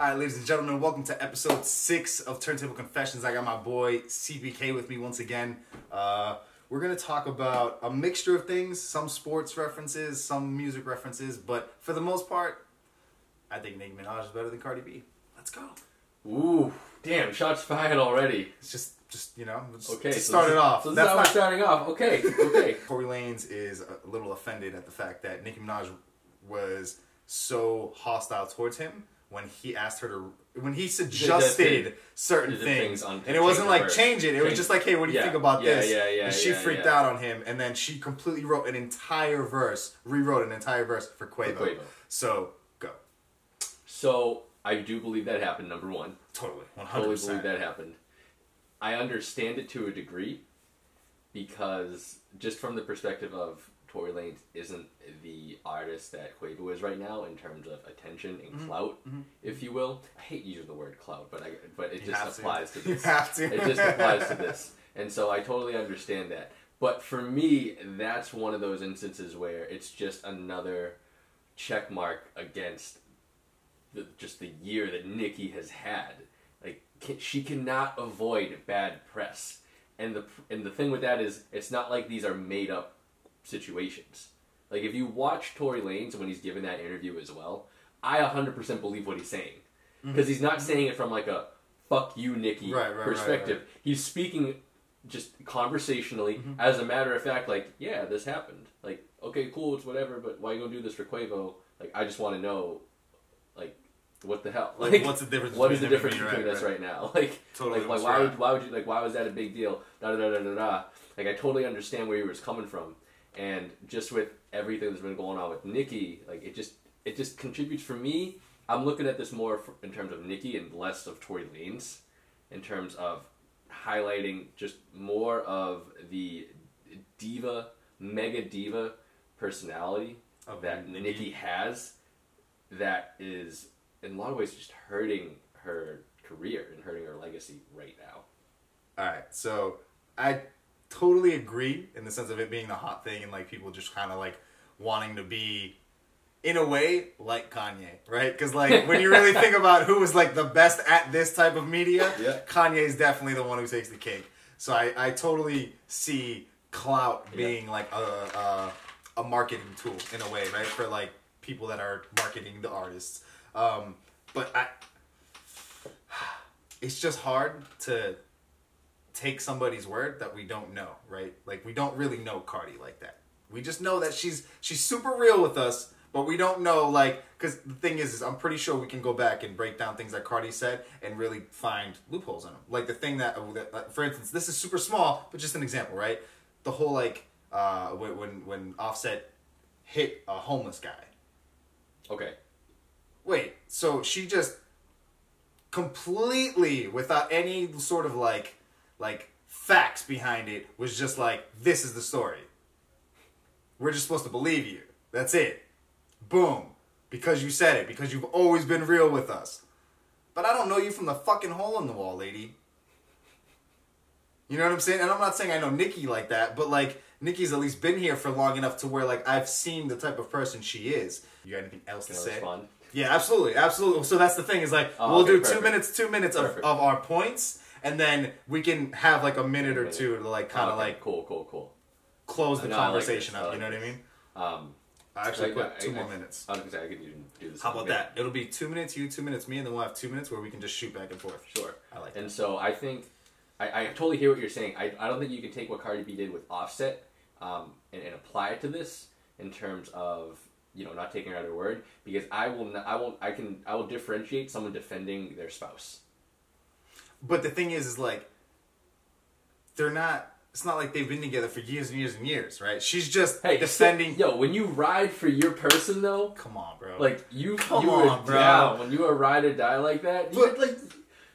All right, ladies and gentlemen, welcome to episode six of Turntable Confessions. I got my boy CBK with me once again. Uh, we're gonna talk about a mixture of things, some sports references, some music references, but for the most part, I think Nicki Minaj is better than Cardi B. Let's go. Ooh, damn! Shots fired already. It's just, just you know, just Okay, to so start it off. So this That's is how we're starting off. Okay, okay. Tory Lanez is a little offended at the fact that Nicki Minaj was so hostile towards him when he asked her to when he suggested certain the things, things on- and it wasn't like the change it. It was just like, hey, what do you Yeah, think about yeah, this? yeah, yeah, and she yeah, freaked out on him, and then she completely wrote an entire verse, rewrote an entire verse for Quavo. Quavo. So go, So I do believe that happened. Number one, totally, one hundred totally believe that happened. I understand it to a degree because just from the perspective of Tory Lanez isn't the artist that Quavo is right now in terms of attention and Mm-hmm. clout, if you will. I hate using the word clout, but I but it You just to. applies to You this. have to. It just applies to this. And so I totally understand that. But for me, that's one of those instances where it's just another check mark against the, just the year that Nicki has had. Like can, she cannot avoid bad press. And the and the thing with that is it's not like these are made up situations. Like if you watch Tory Lanez when he's giving that interview as well, I 100% believe what he's saying. Because he's not saying it from like a fuck you Nicki Mm-hmm. Right, right, perspective. right. He's speaking just conversationally Mm-hmm. as a matter of fact like yeah this happened like okay cool it's whatever but why you gonna do this for Quavo like I just want to know like what the hell Like, what's the difference what is the difference between right, us right. now like Totally like, like why would why would you like why was that a big deal da da da da da like I totally understand where he was coming from and just with everything that's been going on with Nicki like it just it just contributes for me I'm looking at this more for, in terms of Nicki and less of Tory Lanez in terms of highlighting just more of the diva, mega diva personality Of that Nicki. Nikki has that is in a lot of ways just hurting her career and hurting her legacy right now. All right, so I totally agree in the sense of it being the hot thing and like people just kind of like wanting to be, in a way, like Kanye, right? Because like when you really think about who was like the best at this type of media, Yeah. Kanye is definitely the one who takes the cake. So I, I totally see clout Yeah. being like a, a a marketing tool in a way, right? For like people that are marketing the artists. Um, but I, it's just hard to take somebody's word that we don't know, right? Like we don't really know Cardi like that. We just know that she's she's super real with us, but we don't know like because the thing is, is I'm pretty sure we can go back and break down things that Cardi said and really find loopholes in them. Like the thing that, that for instance, this is super small, but just an example, right? The whole like uh, when when when Offset hit a homeless guy. Okay. Wait, so she just completely without any sort of like like facts behind it was just like this is the story. We're just supposed to believe you. That's it. Boom. Because you said it, because you've always been real with us. But I don't know you from the fucking hole in the wall, lady. You know what I'm saying? And I'm not saying I know Nicki like that, but like Nicki's at least been here for long enough to where like I've seen the type of person she is. You got anything else Can to say? respond? Yeah, absolutely, absolutely. So that's the thing is like Oh, we'll okay, do two minutes, two minutes of, of our points, and then we can have like a minute or two to like kind of Okay, like cool, cool, cool. close the No, I like conversation this, I up. you like know what I mean? Um, I actually I- put I- two I- more minutes. I was gonna say I could even do this. How about that? It'll be two minutes you, two minutes me, and then we'll have two minutes where we can just shoot back and forth. Sure. I like And so I think I, I totally hear what you're saying. I, I don't think you can take what Cardi B did with Offset um, and, and apply it to this in terms of you know not taking her at her word because I will not, I will I can I will differentiate someone defending their spouse. But the thing is, is like they're not. It's not like they've been together for years and years and years, right? She's just Hey, defending. Yo, when you ride for your person though, Come on, bro. like you Come you on, bro. down when you are ride or die like that. You But- like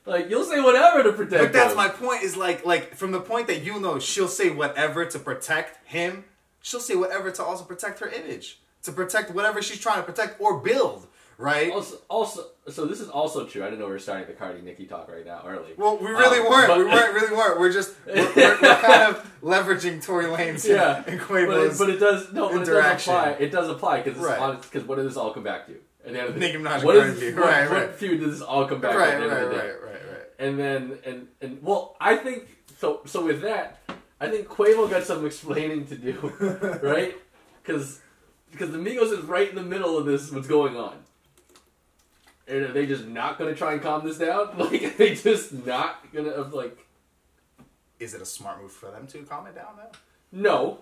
like you'll say whatever to protect. But that's my point. Is like like from the point that you know she'll say whatever to protect him. She'll say whatever to also protect her image, to protect whatever she's trying to protect or build. Right. Also, also, so this is also true. I didn't know we were starting the Cardi Nicki talk right now early. Well, we really Um, weren't. but- we weren't. Really weren't. We're just we're, we're, we're kind of leveraging Tory Lanez yeah, and but it, but it does no, it does interaction. apply. It does apply because Right. because what does this all come back to? At the end of the Nicki Minaj and what Right, what feud does this all come back? to Right, at the right, of the right, right, right. And then and and well, I think so. So with that, I think Quavo got some explaining to do, right? Because because the Migos is right in the middle of this. What's going on? And are they just not going to try and calm this down? Like, are they just not going to like? Is it a smart move for them to calm it down though? No,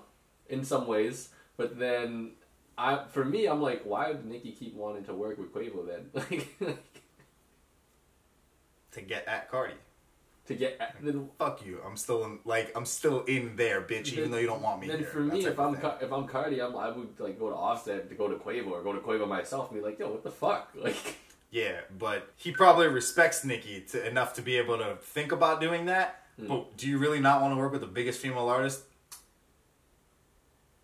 in some ways, but then I, for me, I'm like, why would Nicki keep wanting to work with Quavo then? Like, To get at Cardi. to get at, then Fuck you. I'm still in like I'm still in there, bitch, even though you don't want me Then here. for me, if I'm of thing. Ca- if I'm Cardi, I'm, I would like go to Offset to go to Quavo or go to Quavo myself and be like, yo, what the fuck? Like, Yeah, but he probably respects Nicki to, enough to be able to think about doing that. Hmm. But do you really not want to work with the biggest female artist?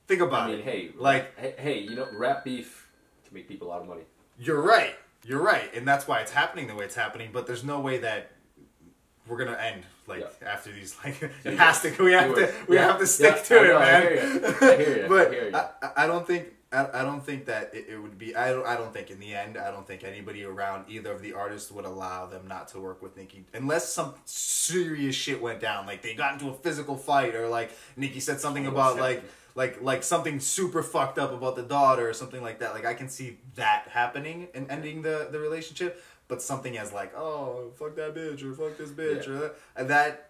Think about I mean, it. hey, like hey, hey, you know, rap beef can make people a lot of money. you're right, you're right, and that's why it's happening the way it's happening. But there's no way that we're gonna end like after these. Like it Yeah. has to. We have to. We Yeah. have to stick Yeah, to I it, know, I man. hear you. I hear you. I but hear you. I, I don't think. I, I don't think that it, it would be. I don't. I don't think in the end. I don't think anybody around either of the artists would allow them not to work with Nicki unless some serious shit went down. Like they got into a physical fight, or like Nicki said something oh, about like like like something super fucked up about the daughter or something like that. Like I can see that happening and ending the the relationship. But something as like oh fuck that bitch or fuck this bitch Yeah. or that, and that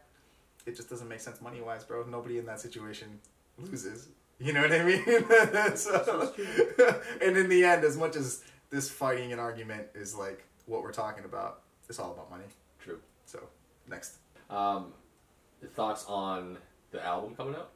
it just doesn't make sense money wise, bro. Nobody in that situation loses. You know what I mean? so, and in the end, as much as this fighting and argument is like what we're talking about, it's all about money. True. So next, Um, thoughts on the album coming out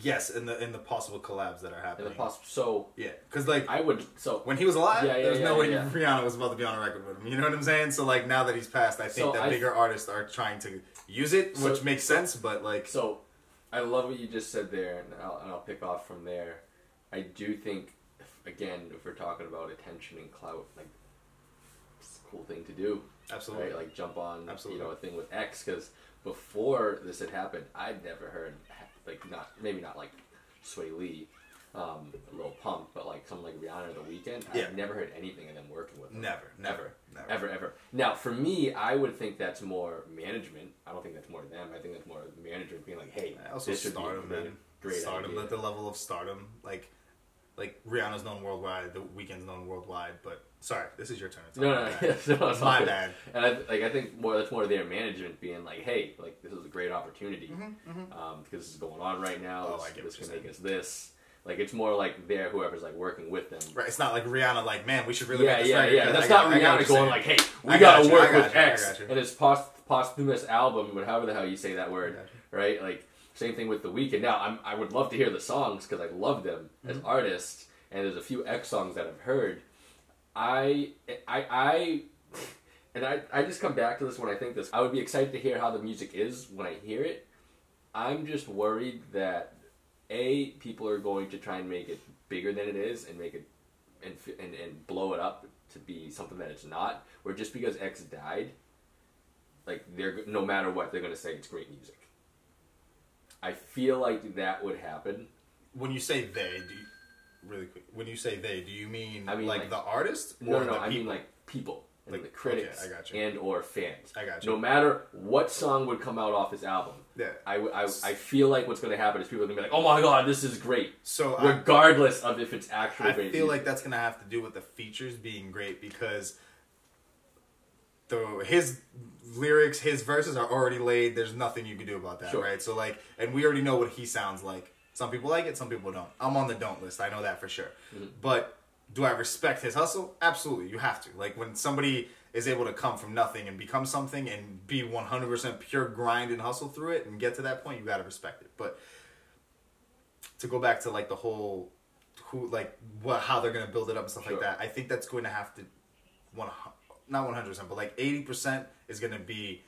yes, in the in the possible collabs that are and happening. the poss- So yeah, because like I would so when he was alive, Yeah, yeah, there's no yeah, way yeah. Rihanna was about to be on a record with him. You know what I'm saying? So like now that he's passed, I think So that I- bigger artists are trying to use it, So- which makes sense. But like, So, I love what you just said there, and I'll, and I'll pick off from there. I do think, if, again, if we're talking about attention and clout, like it's a cool thing to do, absolutely, right? Like jump on, Absolutely. you know, a thing with X because before this had happened, I'd never heard like not maybe not like Swae Lee, um, Lil Pump, but like someone like Rihanna or The Weeknd. Yeah. I've never heard anything of them working with them. never, never, never. Ever, ever. Now, for me, I would think that's more management. I don't think that's more them. I think that's more management being like, "Hey, I Also, this be stardom, great, man. great stardom idea." at the level of stardom, like, like Rihanna's known worldwide, the Weeknd's known worldwide. But sorry, this is your turn. to no, no, no, no, it's My good. bad. And I, like, I think more that's more their management being like, "Hey, like this is a great opportunity um, because this is going on right now. Mm-hmm, Oh, this I get this what can make us this." Like it's more like they're whoever's like working with them. Right, it's not like Rihanna. Like, man, we should really yeah, make this yeah, yeah. That's got- not Rihanna going like, "Hey, we I gotta got you, work got with you, X and his post- posthumous album, but however the hell you say that word, right? Like same thing with the Weeknd. Now, I'm, I would love to hear the songs because I love them as Mm-hmm. artists, and there's a few X songs that I've heard. I, I, I, and I, I just come back to this when I think this. I would be excited to hear how the music is when I hear it. I'm just worried that a people are going to try and make it bigger than it is and make it and and, and blow it up to be something that it's not. Or just because X died, like they're no matter what they're gonna say it's great music. I feel like that would happen. When you say they, do you, really quick? When you say they, do you mean, I mean, like, like- the artist No, no, no. I mean like people and Like, the critics okay, I got you. and or fans. I got you. No matter what song would come out off this album, Yeah. I, I, I feel like what's going to happen is people are going to be like, "Oh my god, this is great," So I, regardless of if it's actually I feel music. like that's gonna have to do with the features being great because the his lyrics, his verses are already laid. There's nothing you can do about that, Sure. right? So like, and we already know what he sounds like. Some people like it, some people don't. I'm on the don't list. I know that for sure. Mm-hmm. But do I respect his hustle? Absolutely. You have to. Like when somebody is able to come from nothing and become something and be 100% pure grind and hustle through it and get to that point, you got to respect it. But to go back to like the whole who like what how they're gonna build it up and stuff Sure. like that. I think that's going to have to one not one hundred percent, but like eighty percent is gonna be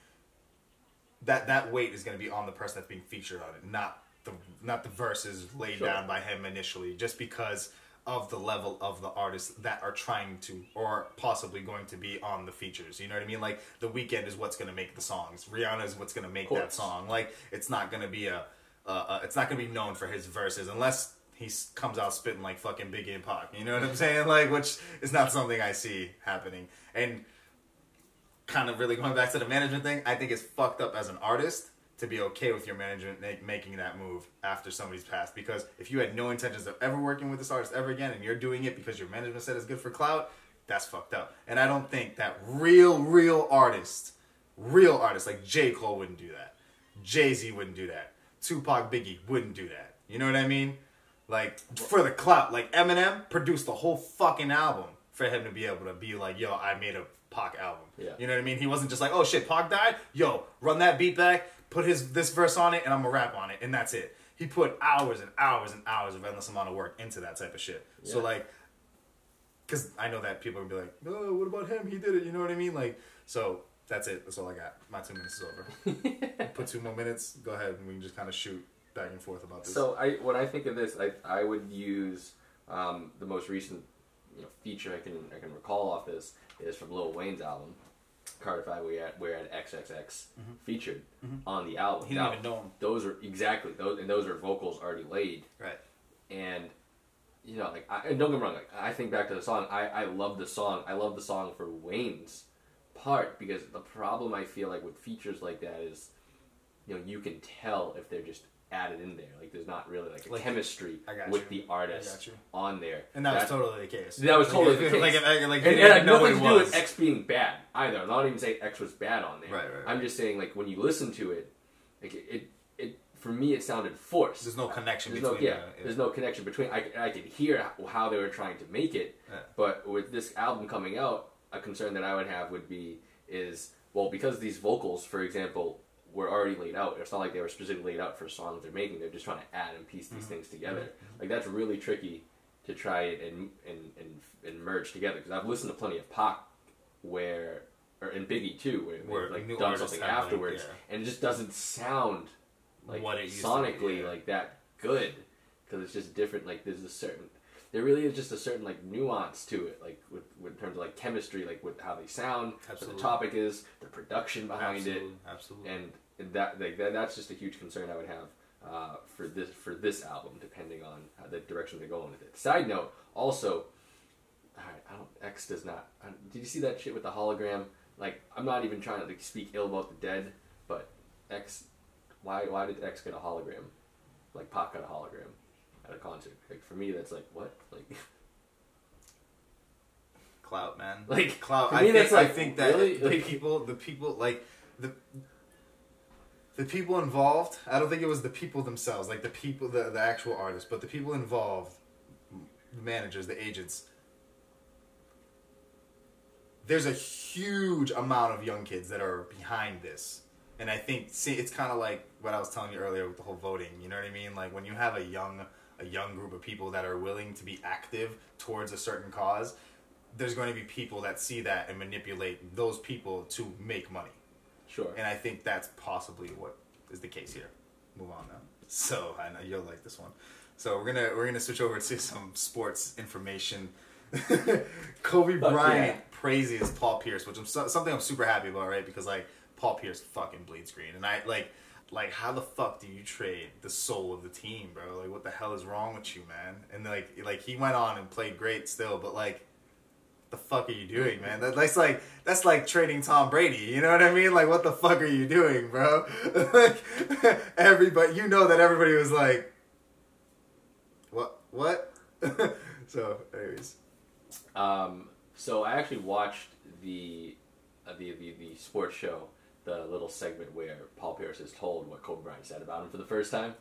that that weight is gonna be on the person that's being featured on it, not the not the verses laid Sure. down by him initially, just because of the level of the artists that are trying to or possibly going to be on the features. You know what I mean? Like the Weeknd is what's gonna make the songs. Rihanna is what's gonna make that song. Like it's not gonna be a uh, uh, it's not gonna be known for his verses unless he comes out spitting like fucking Biggie and Pac. You know what I'm saying? Like, which is not something I see happening. And kind of really going back to the management thing, I think it's fucked up as an artist to be okay with your management make, making that move after somebody's passed. Because if you had no intentions of ever working with this artist ever again, and you're doing it because your management said it's good for clout, that's fucked up. And I don't think that real, real artists, real artists like J Cole wouldn't do that. Jay Z wouldn't do that. Tupac Biggie wouldn't do that. You know what I mean? Like for the clout, like Eminem produced the whole fucking album for him to be able to be like, yo, I made a Pac album. Yeah. You know what I mean? He wasn't just like, oh shit, Pac died. Yo, run that beat back, put his this verse on it, and I'm gonna rap on it, and that's it. He put hours and hours and hours of endless amount of work into that type of shit. So like, because I know that people are gonna be like, oh, what about him? He did it. You know what I mean? Like, so that's it. That's all I got. My two minutes is over. Put two more minutes. Go ahead, and we can just kind of shoot back and forth about this. So I when I think of this, I I would use um, the most recent you know feature I can I can recall off this is from Lil Wayne's album, Carter Five, where had, where had XXX featured on the album. Mm-hmm. he didn't Now, even know him. Those are exactly those, and those are vocals already laid. Right. and you know, like, I, and don't get me wrong, like, I think back to the song. I, I love the song. I love the song for Wayne's part because the problem I feel like with features like that is, you know, you can tell if they're just added in there. Like, there's not really like a Like, chemistry with you. the artist I got you. on there. And that was totally the case. That was totally like, the case. like, like, and they it had nothing to do was. with X being bad either. I'm not even saying X was bad on there. Right, right, right. I'm just saying like when you listen to it, like it, it, it for me it sounded forced. There's no uh, connection There's no between yeah. the- There's no connection between. I I could hear how- how they were trying to make it, Yeah. but with this album coming out, a concern that I would have would be is well because these vocals, for example, were already laid out. It's not like they were specifically laid out for songs they're making. They're just trying to add and piece these Mm-hmm. things together. Like that's really tricky to try and and and, and merge together because I've listened to plenty of Pac where or in Biggie too where, Where they've like new done something have, like, afterwards yeah. and it just doesn't sound like What it to be, sonically yeah. like that good because it's just different. Like there's a certain there really is just a certain like nuance to it, like with, with in terms of like chemistry, like with how they sound, what the topic is, the production behind absolutely, it, absolutely. and, and that like that, that's just a huge concern I would have uh, for this for this album, depending on how the direction they're going with it. Side note, also, right, I don't X does not. I, did you see that shit with the hologram? Like, I'm not even trying to like speak ill about the dead, but X, why why did X get a hologram? Like Pac got a hologram at a concert. Like for me, that's like what like. clout, man. Like, clout. I me, think, that's like, I think that really? the Like- people, the people, like the the people involved. I don't think it was the people themselves, like the people, the the actual artists, but the people involved, the managers, the agents. There's a huge amount of young kids that are behind this. And I think see, it's kind of like what I was telling you earlier with the whole voting. You know what I mean? Like when you have a young a young group of people that are willing to be active towards a certain cause, there's going to be people that see that and manipulate those people to make money. Sure. And I think that's possibly what is the case here. Move on now. So I know you'll like this one. So we're gonna we're gonna switch over to some sports information. Kobe Fuck Bryant yeah. praises Paul Pierce, which I'm so, something I'm super happy about, right? Because like Paul Pierce fucking bleeds green, and I like like how the fuck do you trade the soul of the team, bro? Like what the hell is wrong with you, man? And like like he went on and played great still, but like the fuck are you doing, man? That, that's like that's like trading Tom Brady. You know what I mean? Like, what the fuck are you doing, bro? like, everybody, you know that everybody was like, what, what? so, anyways, Um, so I actually watched the, uh, the the the sports show, the little segment where Paul Pierce is told what Kobe Bryant said about him for the first time,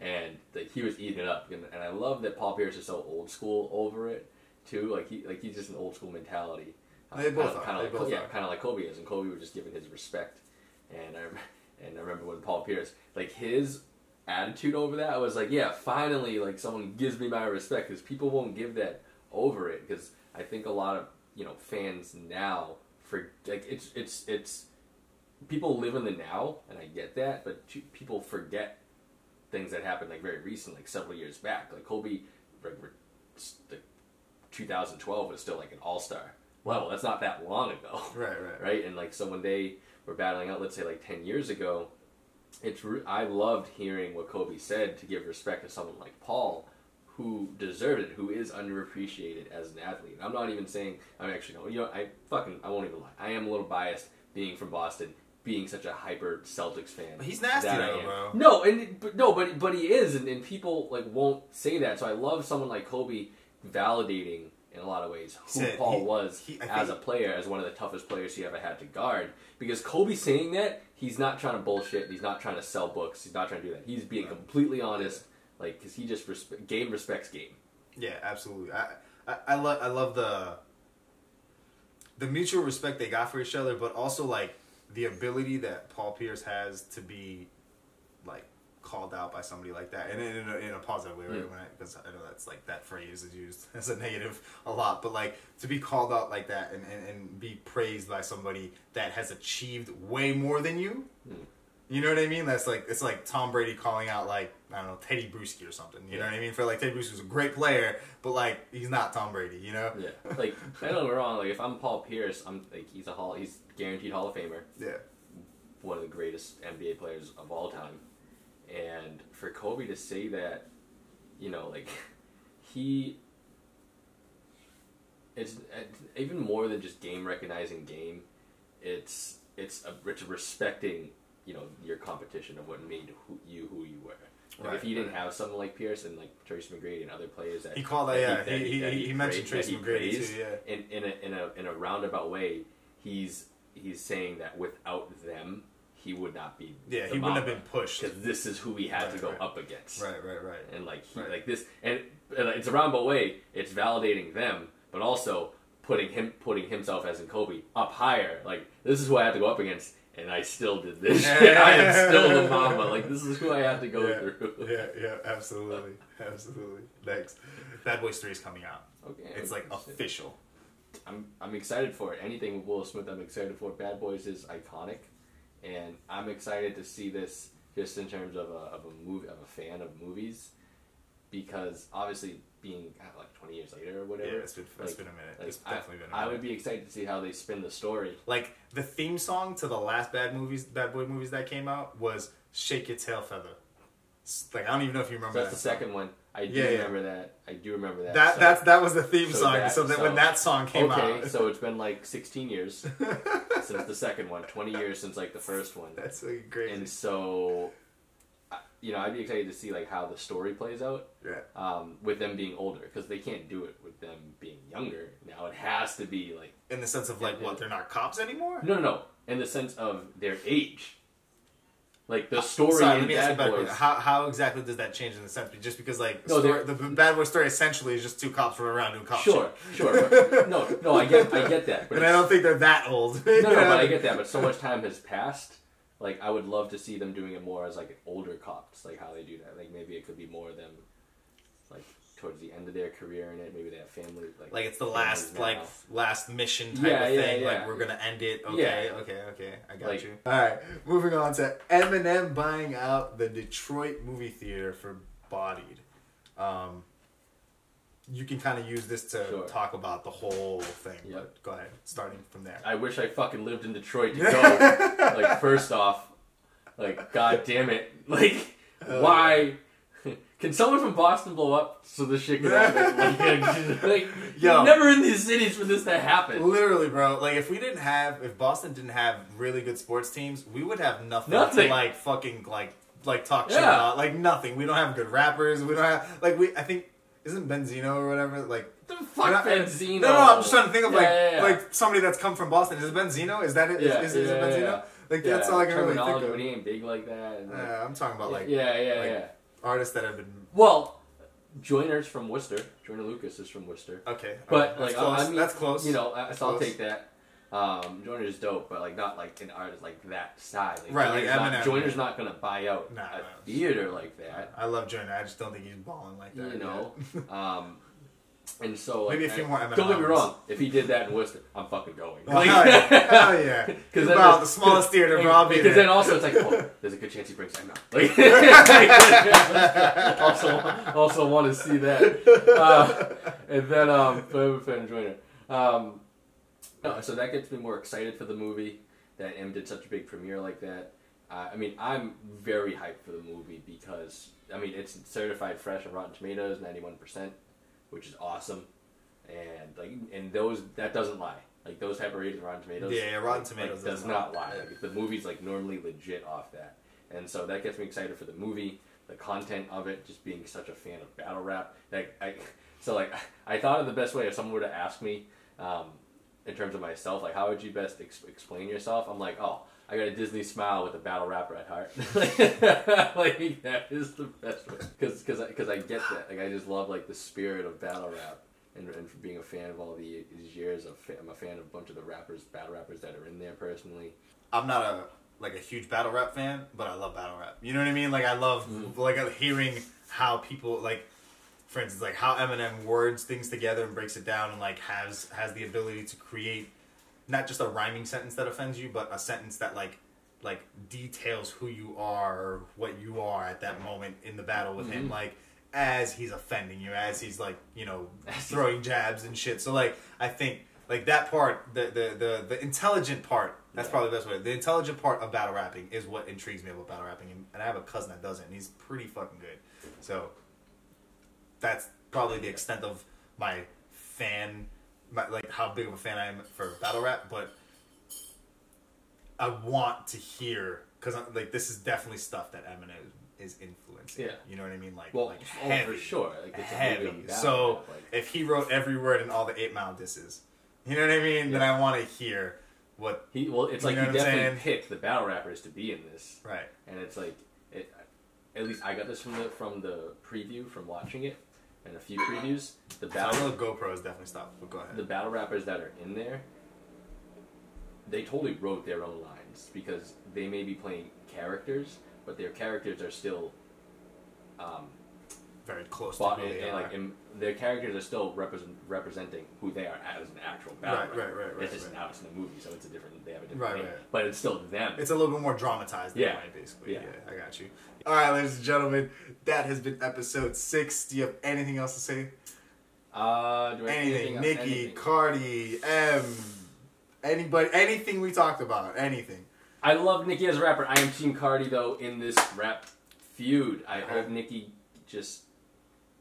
and like he was eating it up, and, and I love that Paul Pierce is so old school over it too. Like he like he's just an old school mentality. They both kind of, are. kind They of both like, yeah, kind of like Kobe is, and Kobe was just giving his respect, and I and I remember when Paul Pierce like his attitude over that I was like yeah finally like someone gives me my respect. Because people won't give that over it. Because I think a lot of you know fans now for like it's it's it's people live in the now and I get that but people forget things that happened like very recent like several years back like Kobe like, the 2012 was still like an all-star level that's not that long ago right, right, right? And like so when they were battling out, let's say like ten years ago, it's re- I loved hearing what Kobe said to give respect to someone like Paul, who deserved it, who is underappreciated as an athlete. I'm not even saying I'm actually no, you know, I fucking I won't even lie. I am a little biased being from Boston, being such a hyper Celtics fan. But He's nasty though, bro. No, and but no, but but he is, and, and people like won't say that. So I love someone like Kobe validating in a lot of ways who Said Paul he- was he- I as a think- player, as one of the toughest players he ever had to guard. Because Kobe saying that, he's not trying to bullshit. He's not trying to sell books. He's not trying to do that. He's being completely honest, like because he just respe- game respects game. Yeah, absolutely. I I, I love I love the the mutual respect they got for each other, but also like the ability that Paul Pierce has to be like called out by somebody like that, and in, in, a, in a positive way, right? Mm. When I, because I know that's like that phrase is used as a negative a lot, but like to be called out like that and, and, and be praised by somebody that has achieved way more than you. Mm. You know what I mean? That's like it's like Tom Brady calling out like I don't know Tedy Bruschi or something. You know what I mean? For like Tedy Bruschi was a great player, but like he's not Tom Brady. You know? Yeah, like I don't me wrong. Like if I'm Paul Pierce, I'm like he's a hall, he's guaranteed Hall of Famer, Yeah. one of the greatest NBA players of all time. And for Kobe to say that, you know, like he, it's it's even more than just game recognizing game. It's it's a, it's respecting you know your competition of what made who, you who you were. Like Right, if you didn't right. have someone like Pierce and like Tracy McGrady and other players that He called that. that Yeah. that He that he, he mentioned praised- Tracy he McGrady too. Yeah. in in a in a in a roundabout way, he's he's saying that without them, he would not be. Yeah. He wouldn't have been pushed. because this is who he had to go right. up against. Right. Right. Right. And like he Right. like this, and, and it's a roundabout way. It's validating them, but also putting him putting himself as in Kobe up higher. Like this is who I had to go up against, and I still did this. I am still the mama. Like this is who I have to go yeah, through. yeah, yeah, absolutely, absolutely. Next, Bad Boys Three is coming out. Okay, It's like official. I'm I'm excited for it. Anything with Will Smith, I'm excited for. Bad Boys is iconic, and I'm excited to see this just in terms of a of a movie of a fan of movies, because obviously being uh, like 20 years later or whatever. Yeah, it's been it's like- been a minute. like, it's I, definitely been. A I minute. I would be excited to see how they spin the story. like the theme song to the last Bad movies, Bad Boy movies that came out was "Shake Your Tail Feather." Like I don't even know if you So remember. that's the song. second one. I do Yeah, yeah. remember that. I do remember that. That so, that's that was the theme so song. that- so that when that song came out. okay. out, so it's been like 16 years since the second one. 20 years since like the first one. that's so crazy. and so I- you know i'd be excited to see like how the story plays out yeah, um, with them being older because they can't do it with them being younger now it has to be like in the sense of like what they're not cops anymore. no no no in the sense of their age like the story Sorry, let me ask you bad about boys how how exactly does that change in the sense? Just because like No, story, the Bad Boy story essentially is just two cops running around doing cop sure shit. sure no no i get i get that but and I don't think they're that old. no, no, but I get that. But so much time has passed. Like I would love to see them doing it more as like older cops, like how they do that. Like maybe it could be more of them, like towards the end of their career in it. Maybe they have family. Like Like it's the families last now. like last mission type Yeah, of yeah, thing. yeah. Like we're gonna end it. Okay, Yeah. okay, okay. I got Like- you. All right, moving on to Eminem buying out the Detroit movie theater for Bodied. Um, you can kind of use this to Sure. talk about the whole thing. Yep. But go ahead, starting from there. I wish I fucking lived in Detroit to go. like first off, like god damn it, like Oh, why? Can someone from Boston blow up so this shit can happen? Like, like Yo. never in these cities for this to happen. Literally, bro. Like, if we didn't have, if Boston didn't have really good sports teams, we would have nothing, Nothing. to like fucking like like talk shit Yeah. about. Like nothing. We don't have good rappers. We don't have like we. I think isn't Benzino or whatever like. The fuck Not- Benzino. No, no, I'm just trying to think of Yeah, like yeah, yeah. like somebody that's come from Boston. Is it Benzino? Is that it? Is, Yeah, is, is it Benzino? yeah. Like that's all I can really think of. When he ain't big like that. And Yeah, I'm talking about like yeah, yeah, like- yeah. artists that have been Well, Joyner's from Worcester. Joyner Lucas is from Worcester. okay. But that's like, close. I mean, that's close. You know, I, so I'll take that. Um, Joyner's dope, but like not like an artist like that side. Like, Right, like Joyner's not, Eminem. Joyner's not gonna buy out Nah, a no. theater like that. I love Joyner. I just don't think he's balling like that. You know, um, and so like, Maybe a few more Eminem Don't get me wrong. If he did that in Worcester, I'm fucking going. Oh, hell yeah. Hell yeah. Because About the smallest theater, bro. I'll be Because then also it's like, oh, there's a good chance he brings Eminem. Like, also, also want to see that. Uh, and then, um, Forever Fan Joyner. Um, no, so that gets me more excited for the movie that M did such a big premiere like that. Uh, I mean, I'm very hyped for the movie because I mean it's certified fresh on Rotten Tomatoes, ninety one percent, which is awesome, and like and those that doesn't lie. Like those type of ratings on Rotten Tomatoes, Yeah, yeah, Rotten Tomatoes like, does doesn't not lie. lie. Like, the movie's like normally legit off that, and so that gets me excited for the movie, the content of it, just being such a fan of battle rap. Like I, so like I thought of the best way if someone were to ask me, um, in terms of myself, like how would you best ex- explain yourself? I'm like, oh, I got a Disney smile with a battle rapper at heart. like that is the best way, because because because I get that. Like I just love like the spirit of battle rap. And, and for being a fan of all the, these years, of I'm a fan of a bunch of the rappers, battle rappers that are in there personally. I'm not a like a huge battle rap fan, but I love battle rap. You know what I mean? Like I love like uh, hearing how people like, for instance, like how Eminem words things together and breaks it down and like has has the ability to create not just a rhyming sentence that offends you, but a sentence that like like details who you are or what you are at that moment in the battle with him. Mm-hmm. Like as he's offending you, as he's like you know throwing jabs and shit. So like I think like that part, the the the, the intelligent part. That's Yeah. probably the best way. The intelligent part of battle rapping is what intrigues me about battle rapping, and, and I have a cousin that does it, and he's pretty fucking good. So that's probably the extent of my fan, my, like how big of a fan I am for battle rap. But I want to hear because like this is definitely stuff that Eminem is influencing. Yeah. you know what I mean. Like Well, like oh, for sure. Like it's a heavy. So rap, like- if he wrote every word in all the Eight Mile disses, you know what I mean, then I want to hear what. He well, it's like know he definitely saying? picked the battle rappers to be in this, Right. and it's like it. At least I got this from the from the preview from watching it, and a few previews. The So I battle know GoPro is definitely stopped, but go ahead. the battle rappers that are in there, they totally wrote their own lines because they may be playing characters, but their characters are still. Um, Very close to who they and, are. like their characters are still represent, representing who they are as an actual battle Right, right, right, right, It's just right. now it's in the movie, so it's a different. They have a different Right, name, right. but it's still them. It's a little bit more dramatized, Yeah. way, basically. Yeah. Yeah. I got you. All right, ladies and gentlemen, that has been episode six. Do you have anything else to say? Uh, do I have Anything, else? Nicki, Anything. Cardi, M, anybody, anything we talked about, anything. I love Nicki as a rapper. I am Team Cardi though in this rap feud. I Okay. hope Nicki just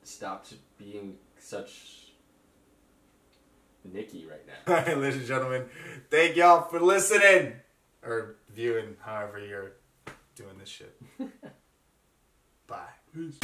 stops being such Nicki right now. All right, ladies and gentlemen, thank y'all for listening or viewing, however you're doing this shit. Bye. Peace.